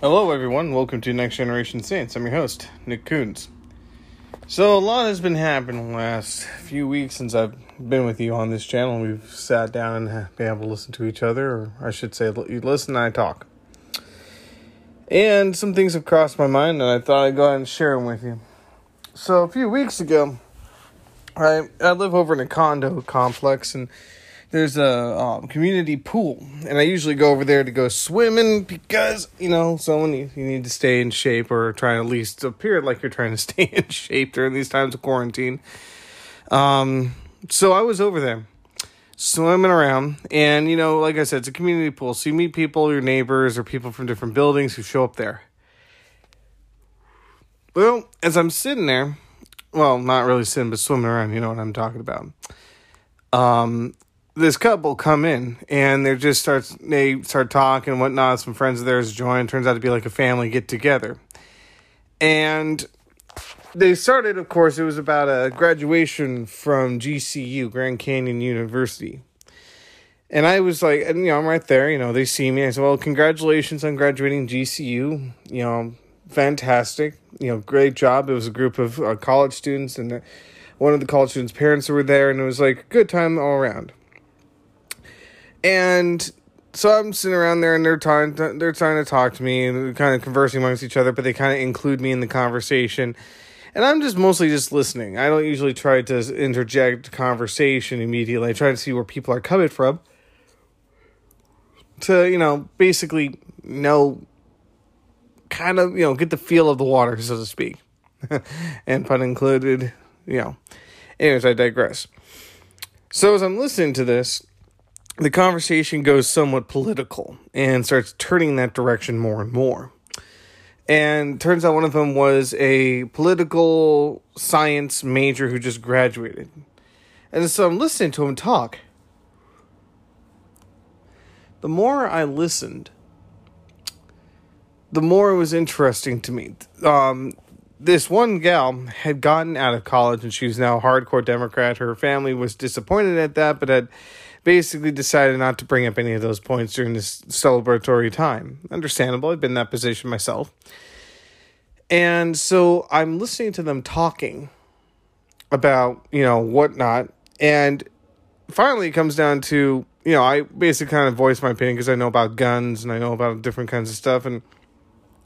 Hello, everyone. Welcome to Next Generation Saints. I'm your host, Nick Kunze. So, a lot has been happening the last few weeks since I've been with you on this channel. We've sat down and been able to listen to each other, or I should say, you listen and I talk. And some things have crossed my mind, and I thought I'd go ahead and share them with you. So, a few weeks ago, I, I live over in a condo complex, and there's a um, community pool, and I usually go over there to go swimming because you know, someone you, you need to stay in shape or try at least appear like you're trying to stay in shape during these times of quarantine. Um, so I was over there swimming around. And you know like i said it's a community pool. So you meet people your neighbors or people from different buildings who show up there. Well as i'm sitting there well not really sitting but swimming around you know what i'm talking about um this couple come in and they just starts they start talking and whatnot some friends of theirs join turns out to be like a family get together and they started, of course, it was about a graduation from GCU, Grand Canyon University. And I was like, and, you know, I'm right there, you know, they see me. I said, well, congratulations on graduating GCU. You know, fantastic. You know, great job. It was a group of uh, college students, and uh, one of the college students' parents were there, and it was like good time all around. And so I'm sitting around there, and they're trying, to, they're trying to talk to me, and kind of conversing amongst each other, but they kind of include me in the conversation and I'm just mostly just listening. I don't usually try to interject conversation immediately. I try to see where people are coming from to, you know, basically know kind of, you know, get the feel of the water, so to speak. and pun included, you know. Anyways, I digress. So as I'm listening to this, the conversation goes somewhat political and starts turning that direction more and more. And turns out one of them was a political science major who just graduated. And so I'm listening to him talk. The more I listened, the more it was interesting to me. Um, this one gal had gotten out of college and she was now a hardcore Democrat. Her family was disappointed at that, but had basically decided not to bring up any of those points during this celebratory time. Understandable. I've been in that position myself. And so I'm listening to them talking about, you know, whatnot. And finally it comes down to, you know, I basically kind of voiced my opinion because I know about guns and I know about different kinds of stuff. And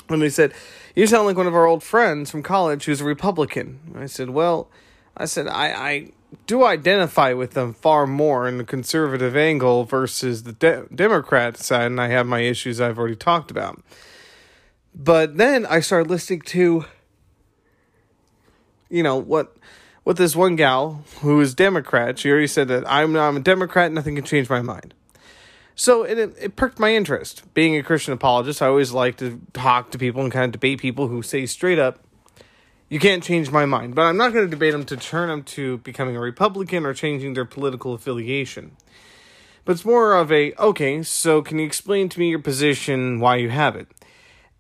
when they said, You sound like one of our old friends from college who's a Republican. I said, Well, I said, I, I do identify with them far more in the conservative angle versus the de- Democrat side, and I have my issues I've already talked about. But then I started listening to, you know, what what this one gal who is Democrat, she already said that I'm I'm a Democrat, nothing can change my mind. So it, it, perked my interest. Being a Christian apologist, I always like to talk to people and kind of debate people who say straight up, you can't change my mind. But I'm not going to debate them to turn them to becoming a Republican or changing their political affiliation. But it's more of a, okay, so can you explain to me your position, why you have it?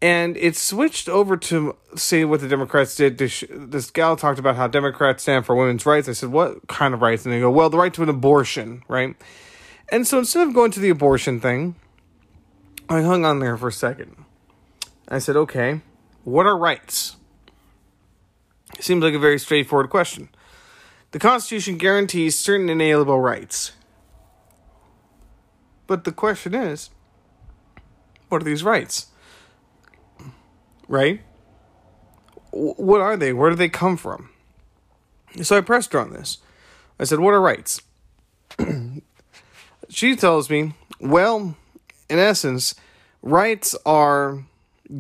and it switched over to say what the Democrats did. This gal talked about how Democrats stand for women's rights. I said, "What kind of rights?" And they go, "Well, the right to an abortion, right?" And so instead of going to the abortion thing, I hung on there for a second. I said, "Okay, what are rights?" Seems like a very straightforward question. The Constitution guarantees certain inalienable rights. But the question is, what are these rights? right? What are they? Where do they come from? So I pressed her on this. I said, What are rights? she tells me, Well, in essence, rights are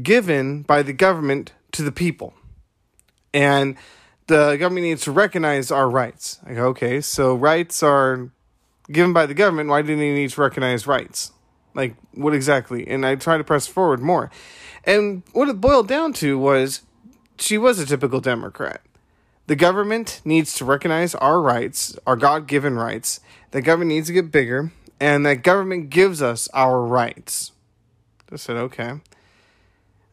given by the government to the people. And the government needs to recognize our rights. I go, okay, so rights are given by the government. Why do they need to recognize rights? Like, what exactly? And I try to press forward more. And what it boiled down to was she was a typical Democrat. The government needs to recognize our rights, our God given rights. The government needs to get bigger, and that government gives us our rights. I said, okay.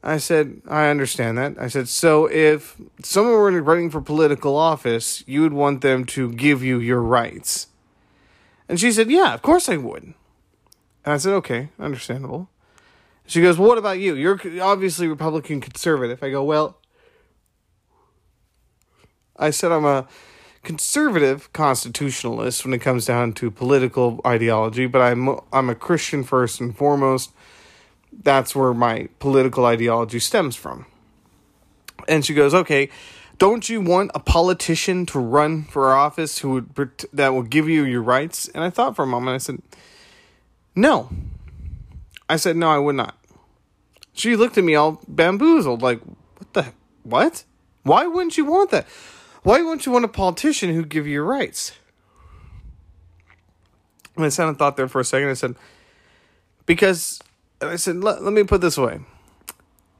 I said, I understand that. I said, so if someone were running for political office, you would want them to give you your rights. And she said, Yeah, of course I would. And I said, Okay, understandable. She goes, well, What about you? You're obviously Republican conservative. I go, Well, I said I'm a conservative constitutionalist when it comes down to political ideology, but I'm I'm a Christian first and foremost. That's where my political ideology stems from. And she goes, "Okay, don't you want a politician to run for office who would that will give you your rights?" And I thought for a moment. I said, "No." I said, "No, I would not." She looked at me all bamboozled, like, "What the what? Why wouldn't you want that?" Why wouldn't you want a politician who give you your rights? And I sat and thought there for a second. I said, because, and I said, let, let me put this way.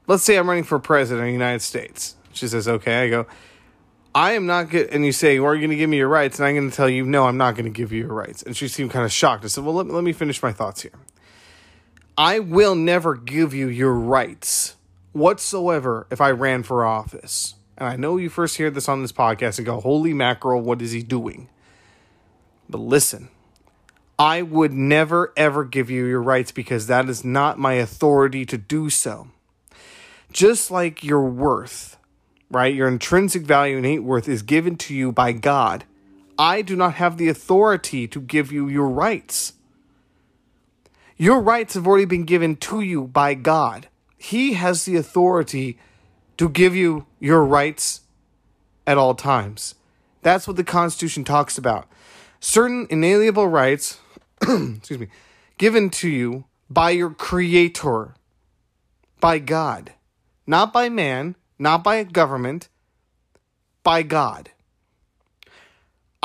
Let's say I'm running for president of the United States. She says, okay. I go, I am not good. And you say, well, are you going to give me your rights? And I'm going to tell you, no, I'm not going to give you your rights. And she seemed kind of shocked. I said, well, let, let me finish my thoughts here. I will never give you your rights whatsoever if I ran for office and I know you first hear this on this podcast and go, holy mackerel, what is he doing? But listen, I would never ever give you your rights because that is not my authority to do so. Just like your worth, right? Your intrinsic value and worth is given to you by God. I do not have the authority to give you your rights. Your rights have already been given to you by God. He has the authority to give you your rights at all times. That's what the Constitution talks about. Certain inalienable rights, excuse me, given to you by your Creator, by God, not by man, not by a government, by God.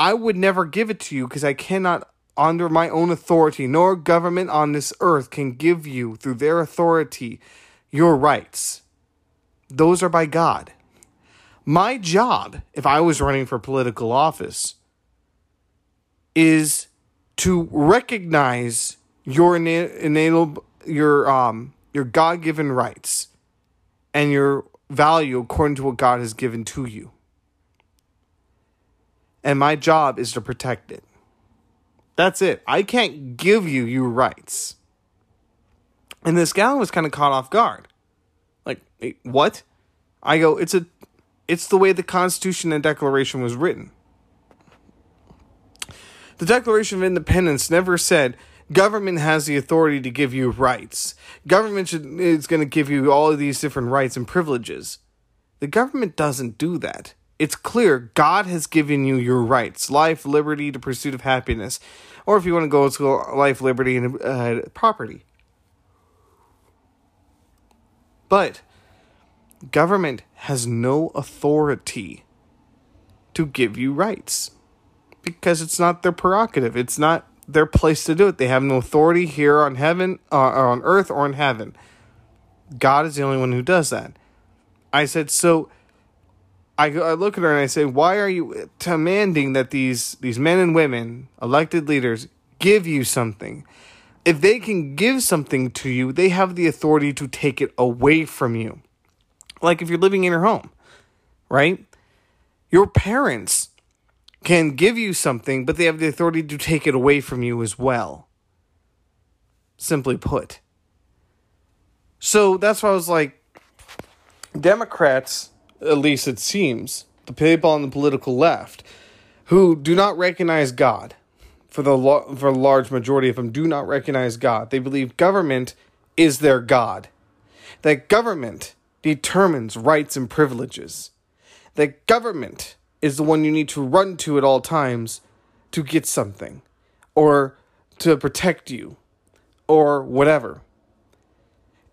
I would never give it to you because I cannot, under my own authority, nor government on this earth can give you, through their authority, your rights. Those are by God. My job, if I was running for political office, is to recognize your enable your um your God-given rights and your value according to what God has given to you. And my job is to protect it. That's it. I can't give you your rights. And this gal was kind of caught off guard. Like, what? I go, it's a it's the way the Constitution and Declaration was written. The Declaration of Independence never said government has the authority to give you rights. Government should, is going to give you all of these different rights and privileges. The government doesn't do that. It's clear God has given you your rights life, liberty, the pursuit of happiness. Or if you want to go to life, liberty, and uh, property. But government has no authority to give you rights because it's not their prerogative. It's not their place to do it. They have no authority here on heaven, uh, on earth, or in heaven. God is the only one who does that. I said, so I, I look at her and I say, why are you demanding that these, these men and women, elected leaders, give you something? If they can give something to you, they have the authority to take it away from you. Like if you're living in your home, right? Your parents can give you something, but they have the authority to take it away from you as well. Simply put. So that's why I was like, Democrats, at least it seems, the people on the political left, who do not recognize God, for the lo- for large majority of them, do not recognize God. They believe government is their God. That government determines rights and privileges. That government is the one you need to run to at all times to get something or to protect you or whatever.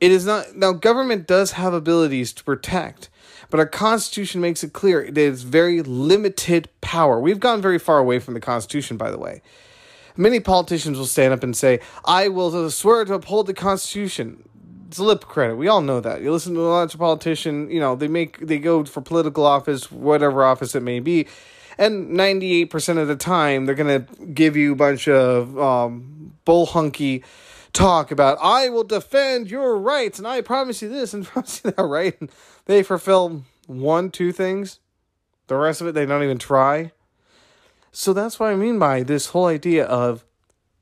It is not now government does have abilities to protect, but our constitution makes it clear it is very limited power. We've gone very far away from the constitution by the way. Many politicians will stand up and say, "I will swear to uphold the constitution." it's lip credit. We all know that. You listen to a lot of politicians, you know, they make they go for political office, whatever office it may be, and ninety eight percent of the time they're gonna give you a bunch of um, bull hunky talk about I will defend your rights and I promise you this and promise you that, right? And they fulfill one, two things. The rest of it they don't even try. So that's what I mean by this whole idea of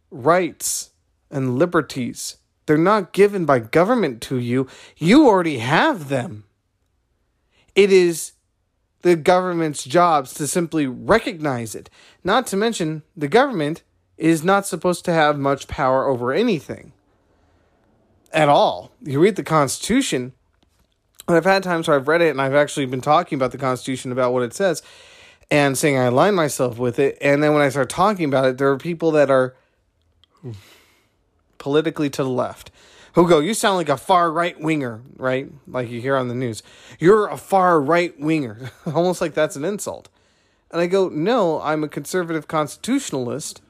rights and liberties. They're not given by government to you, you already have them. It is the government's jobs to simply recognize it. Not to mention, the government is not supposed to have much power over anything at all. You read the Constitution, and I've had times where I've read it and I've actually been talking about the Constitution about what it says and saying I align myself with it. And then when I start talking about it, there are people that are politically to the left who go, You sound like a far right winger, right? Like you hear on the news. You're a far right winger. Almost like that's an insult. And I go, No, I'm a conservative constitutionalist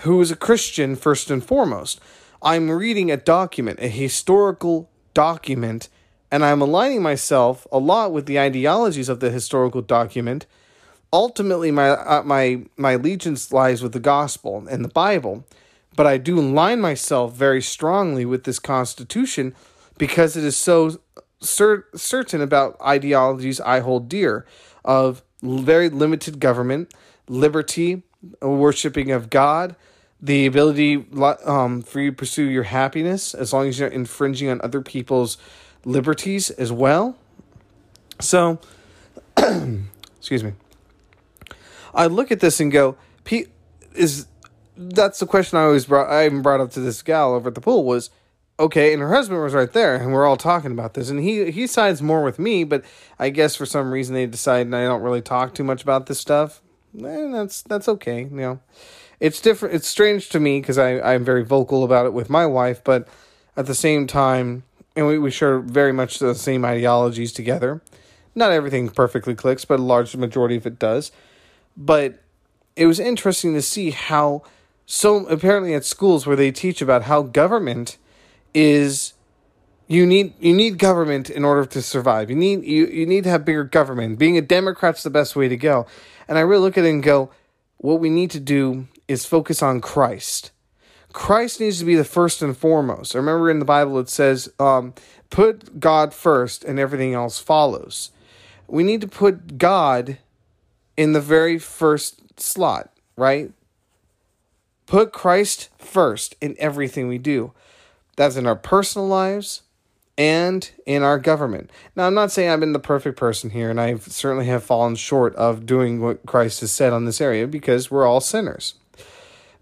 who is a Christian first and foremost. I'm reading a document, a historical document, and I'm aligning myself a lot with the ideologies of the historical document. Ultimately, my uh, my my allegiance lies with the gospel and the Bible, but I do align myself very strongly with this Constitution because it is so cer- certain about ideologies I hold dear of very limited government, liberty, worshiping of God, the ability um, for you to pursue your happiness as long as you're infringing on other people's liberties as well. So, excuse me. I look at this and go, P- is that's the question I always brought. I even brought up to this gal over at the pool was, okay, and her husband was right there, and we're all talking about this, and he he sides more with me, but I guess for some reason they decided I don't really talk too much about this stuff. And that's that's okay, you know it's different. It's strange to me because I I'm very vocal about it with my wife, but at the same time, and we we share very much the same ideologies together. Not everything perfectly clicks, but a large majority of it does. But it was interesting to see how so apparently at schools where they teach about how government is you need you need government in order to survive. You need you, you need to have bigger government. Being a Democrat's the best way to go. And I really look at it and go, what we need to do is focus on Christ. Christ needs to be the first and foremost. I remember in the Bible it says, um, put God first and everything else follows. We need to put God in the very first slot, right? Put Christ first in everything we do. That's in our personal lives and in our government. Now, I'm not saying I've been the perfect person here, and I certainly have fallen short of doing what Christ has said on this area because we're all sinners.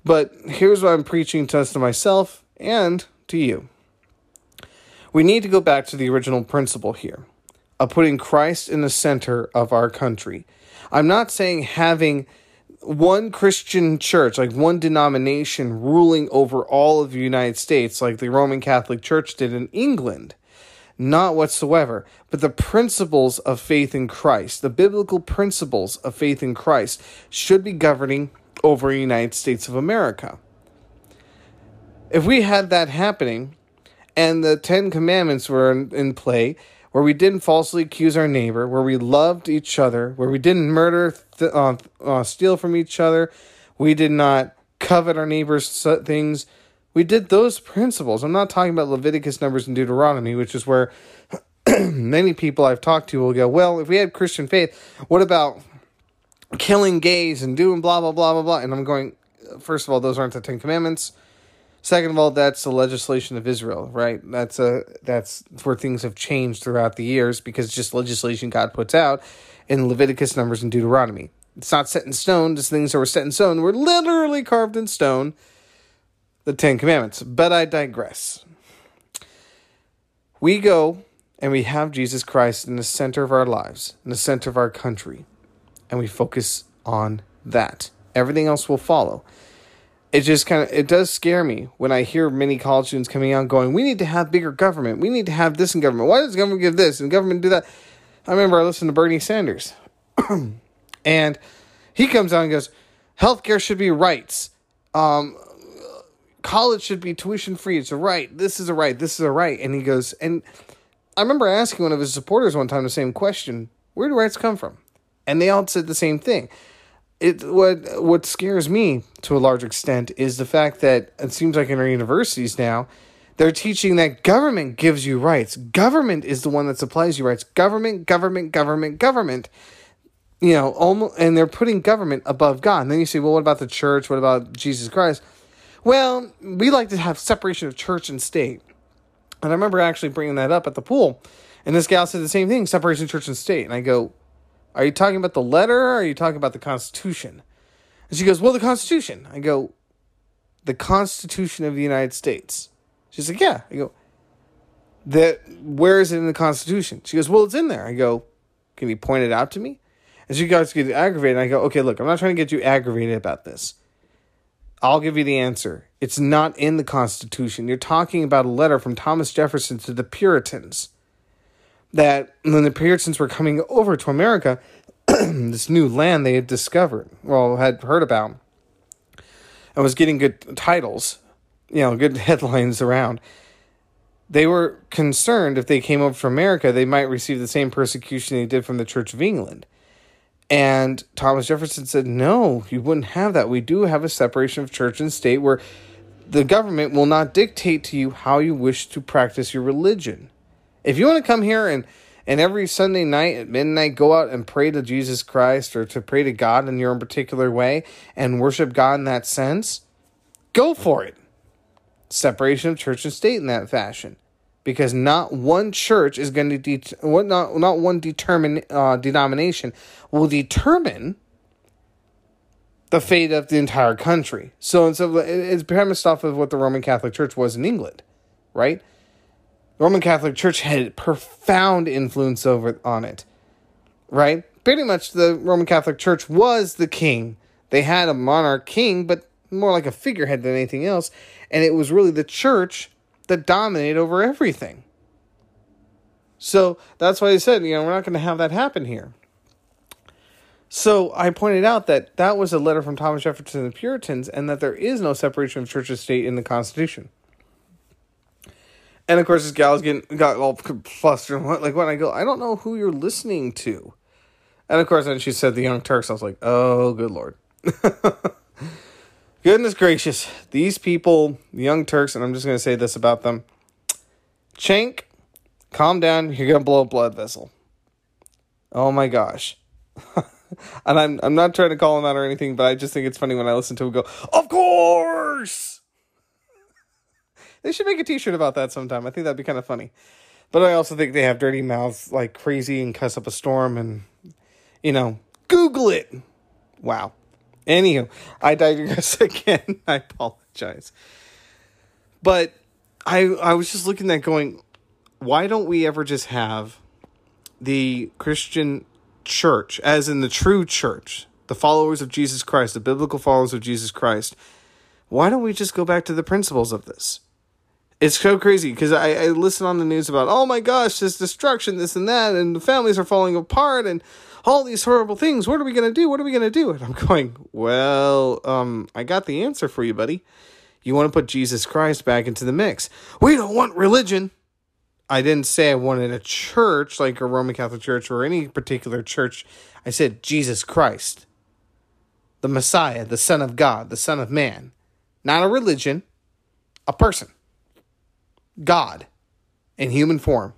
But here's what I'm preaching to us to myself and to you. We need to go back to the original principle here of putting Christ in the center of our country. I'm not saying having one Christian church, like one denomination, ruling over all of the United States, like the Roman Catholic Church did in England. Not whatsoever. But the principles of faith in Christ, the biblical principles of faith in Christ, should be governing over United States of America. If we had that happening and the Ten Commandments were in, in play, where we didn't falsely accuse our neighbor, where we loved each other, where we didn't murder, th- uh, uh, steal from each other, we did not covet our neighbor's things. We did those principles. I'm not talking about Leviticus, Numbers, and Deuteronomy, which is where many people I've talked to will go, well, if we had Christian faith, what about killing gays and doing blah blah blah blah blah. And I'm going, first of all, those aren't the Ten Commandments. Second of all, that's the legislation of Israel, right? That's a that's where things have changed throughout the years because just legislation God puts out in Leviticus, Numbers, and Deuteronomy. It's not set in stone. Just things that were set in stone were literally carved in stone. The Ten Commandments. But I digress. We go and we have Jesus Christ in the center of our lives, in the center of our country and we focus on that. Everything else will follow. It just kind of it does scare me when I hear many college students coming out going, "We need to have bigger government. We need to have this in government. Why does government give this and government do that?" I remember I listened to Bernie Sanders, and he comes out and goes, "Healthcare should be rights. Um, college should be tuition free. It's a right. This is a right. This is a right." And he goes, and I remember asking one of his supporters one time the same question: "Where do rights come from?" And they all said the same thing. It what what scares me to a large extent is the fact that it seems like in our universities now they're teaching that government gives you rights. Government is the one that supplies you rights. Government, government, government, government. you know, almost, and they're putting government above God. And then you say, well, what about the church? What about Jesus Christ? Well, we like to have separation of church and state. And I remember actually bringing that up at the pool. And this gal said the same thing separation of church and state. And I go, Are you talking about the letter or are you talking about the Constitution? And she goes, Well, the Constitution. I go, The Constitution of the United States. She's like, Yeah. I go, that where is it in the Constitution? She goes, Well, it's in there. I go, Can you point it out to me? And she got to get aggravated. I go, Okay, look, I'm not trying to get you aggravated about this. I'll give you the answer. It's not in the Constitution. You're talking about a letter from Thomas Jefferson to the Puritans. That when the Puritans were coming over to America, this new land they had discovered, well, had heard about, and was getting good titles, you know, good headlines around. They were concerned if they came over from America, they might receive the same persecution they did from the Church of England. And Thomas Jefferson said, No, you wouldn't have that. We do have a separation of church and state where the government will not dictate to you how you wish to practice your religion. If you want to come here and, and every Sunday night at midnight go out and pray to Jesus Christ or to pray to God in your own particular way and worship God in that sense, go for it. Separation of church and state in that fashion because not one church is going to det- what not not one determine uh, denomination will determine the fate of the entire country. So and so it's premised off of what the Roman Catholic Church was in England, right? The Roman Catholic Church had profound influence over on it, right? Pretty much the Roman Catholic Church was the king. They had a monarch king, but more like a figurehead than anything else, and it was really the church that dominated over everything. So that's why I said, you know, we're not going to have that happen here. So I pointed out that that was a letter from Thomas Jefferson to the Puritans and that there is no separation of church and state in the Constitution. And of course, this gal's getting got all flustered. Like when I go, I don't know who you're listening to. And of course, then she said the Young Turks. I was like, oh, good lord. Goodness gracious, these people, the Young Turks, and I'm just going to say this about them. Cenk, calm down. You're going to blow a blood vessel. Oh my gosh. and I'm I'm not trying to call him out or anything, but I just think it's funny when I listen to him go, "Of course." They should make a T-shirt about that sometime. I think that'd be kind of funny. But I also think they have dirty mouths like crazy and cuss up a storm, and you know, Google it. Wow. Anywho, I digress again. I apologize. But I I was just looking at going, why don't we ever just have the Christian church, as in the true church, the followers of Jesus Christ, the biblical followers of Jesus Christ, why don't we just go back to the principles of this? It's so crazy because I, I listen on the news about, oh my gosh, this destruction, this and that, and the families are falling apart, and all these horrible things. What are we going to do? What are we going to do? And I'm going, well, um, I got the answer for you, buddy. You want to put Jesus Christ back into the mix. We don't want religion. I didn't say I wanted a church like a Roman Catholic Church or any particular church. I said Jesus Christ, the Messiah, the Son of God, the Son of Man. Not a religion, a person. God in human form.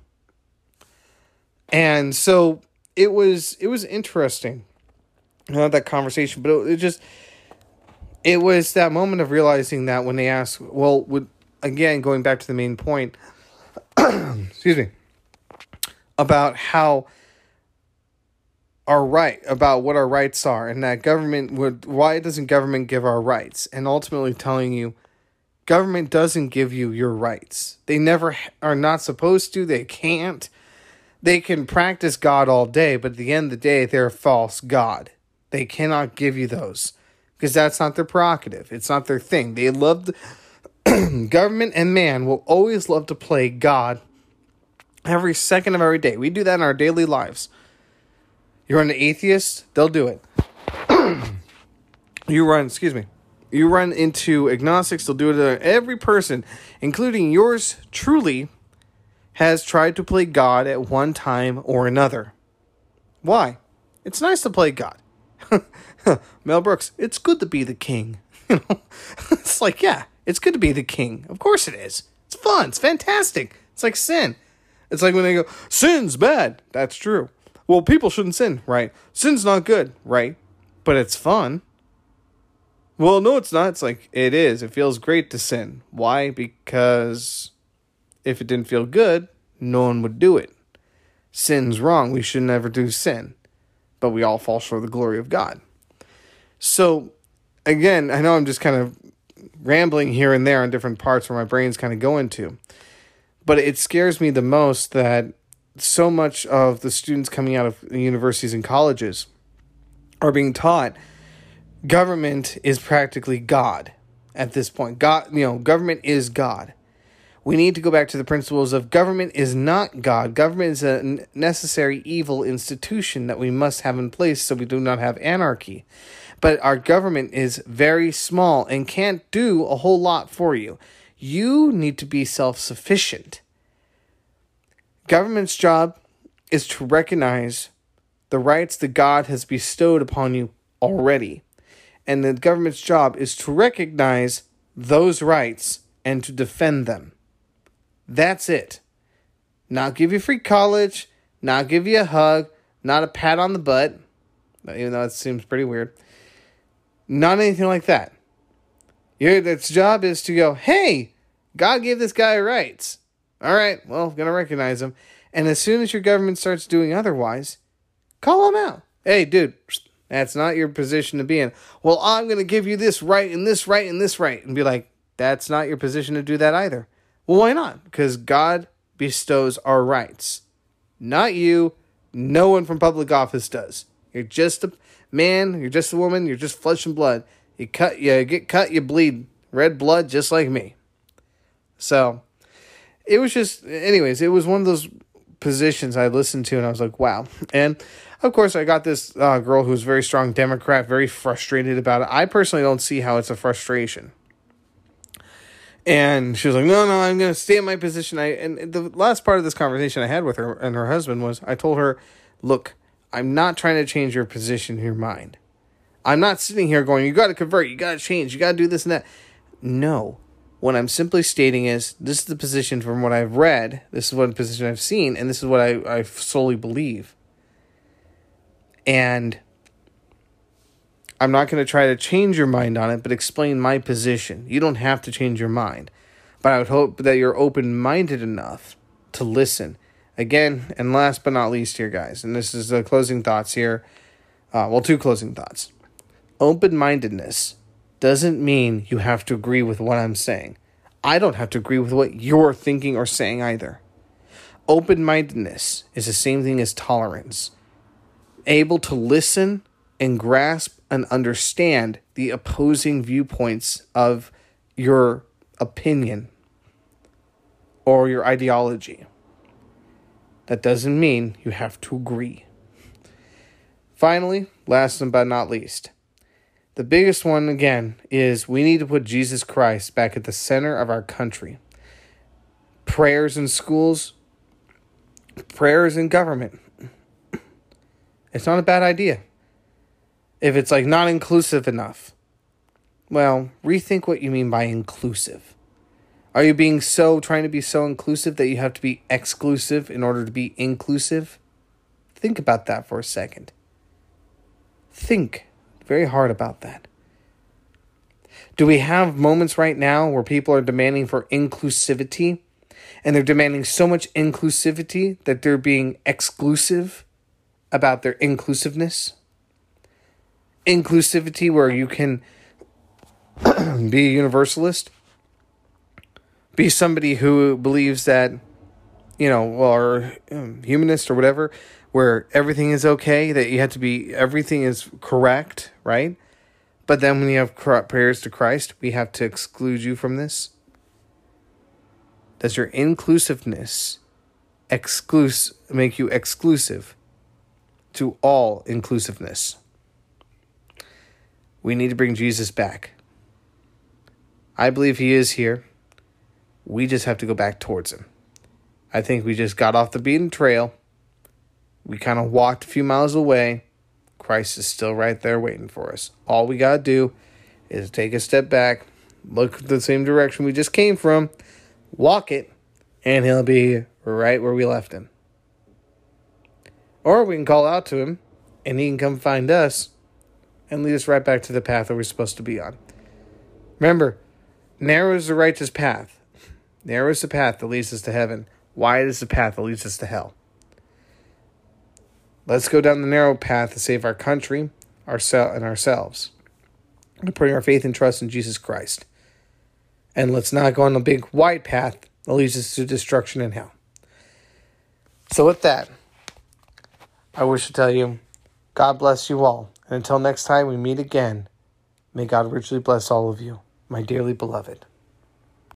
And so it was it was interesting. Had that conversation, but it, it just it was that moment of realizing that when they asked, well, would again going back to the main point, excuse me, about how our right about what our rights are and that government would why doesn't government give our rights and ultimately telling you government doesn't give you your rights. They never are not supposed to they can't. They can practice god all day but at the end of the day they're a false god. They cannot give you those because that's not their prerogative. It's not their thing. They love the government and man will always love to play god every second of every day. We do that in our daily lives. You're an atheist, they'll do it. you run, excuse me, you run into agnostics, they'll do it. Uh, every person, including yours truly, has tried to play God at one time or another. Why? It's nice to play God. Mel Brooks, it's good to be the king. You know, it's like, yeah, it's good to be the king. Of course it is. It's fun. It's fantastic. It's like sin. It's like when they go, sin's bad. That's true. well, people shouldn't sin, right? Sin's not good, right? But it's fun. Well, no, it's not. It's like, it is. It feels great to sin. Why? Because if it didn't feel good, no one would do it. Sin's wrong. We should never do sin. But we all fall short of the glory of God. So, again, I know I'm just kind of rambling here and there on different parts where my brain's kind of going to. But it scares me the most that so much of the students coming out of universities and colleges are being taught government is practically God at this point. God, you know, government is God. We need to go back to the principles of government is not God. Government is a necessary evil institution that we must have in place so we do not have anarchy. But our government is very small and can't do a whole lot for you. You need to be self sufficient. Government's job is to recognize the rights that God has bestowed upon you already. And the government's job is to recognize those rights and to defend them. That's it. Not give you free college, not give you a hug, not a pat on the butt, even though it seems pretty weird. Not anything like that. Your its job is to go, hey, God gave this guy rights. All right, well, gonna recognize him. And as soon as your government starts doing otherwise, call him out. Hey, dude, that's not your position to be in. Well, I'm gonna give you this right and this right and this right, and be like, that's not your position to do that either. Well, why not? Because God bestows our rights. Not you. No one from public office does. You're just a man, you're just a woman, you're just flesh and blood. You cut you get cut, you bleed red blood just like me. So it was just anyways, it was one of those positions I listened to and I was like, wow. And of course, I got this uh, girl who's very strong Democrat, very frustrated about it. I personally don't see how it's a frustration. And she was like, "No, no, I'm going to stay in my position." I and the last part of this conversation I had with her and her husband was, I told her, "Look, I'm not trying to change your position, in your mind. I'm not sitting here going, you got to convert, you got to change, you got to do this and that." No. What I'm simply stating is this is the position from what I've read, this is what position I've seen, and this is what I, I solely believe. And I'm not going to try to change your mind on it, but explain my position. You don't have to change your mind. But I would hope that you're open minded enough to listen. Again, and last but not least, here, guys, and this is the closing thoughts here. Uh, well, two closing thoughts. Open mindedness doesn't mean you have to agree with what I'm saying. I don't have to agree with what you're thinking or saying either. Open mindedness is the same thing as tolerance. Able to listen and grasp and understand the opposing viewpoints of your opinion or your ideology. That doesn't mean you have to agree. Finally, last but not least, the biggest one again is we need to put Jesus Christ back at the center of our country. Prayers in schools, prayers in government. It's not a bad idea if it's like not inclusive enough. Well, rethink what you mean by inclusive. Are you being so trying to be so inclusive that you have to be exclusive in order to be inclusive? Think about that for a second. Think very hard about that. Do we have moments right now where people are demanding for inclusivity and they're demanding so much inclusivity that they're being exclusive about their inclusiveness? inclusivity where you can be a universalist, be somebody who believes that, you know, or um, humanist or whatever, where everything is okay, that you have to be, everything is correct, right? But then when you have prayers to Christ, we have to exclude you from this. Does your inclusiveness exclus- make you exclusive to all inclusiveness? We need to bring Jesus back. I believe he is here. We just have to go back towards him. I think we just got off the beaten trail. We kind of walked a few miles away. Christ is still right there waiting for us. All we got to do is take a step back, look the same direction we just came from, walk it, and he'll be right where we left him. Or we can call out to him and he can come find us and lead us right back to the path that we're supposed to be on. Remember, narrow is the righteous path. Narrow is the path that leads us to heaven. Wide is the path that leads us to hell. Let's go down the narrow path to save our country, ourselves, and ourselves. And putting our faith and trust in Jesus Christ. And let's not go on the big wide path that leads us to destruction and hell. So, with that, I wish to tell you, God bless you all. And until next time we meet again, may God richly bless all of you, my dearly beloved.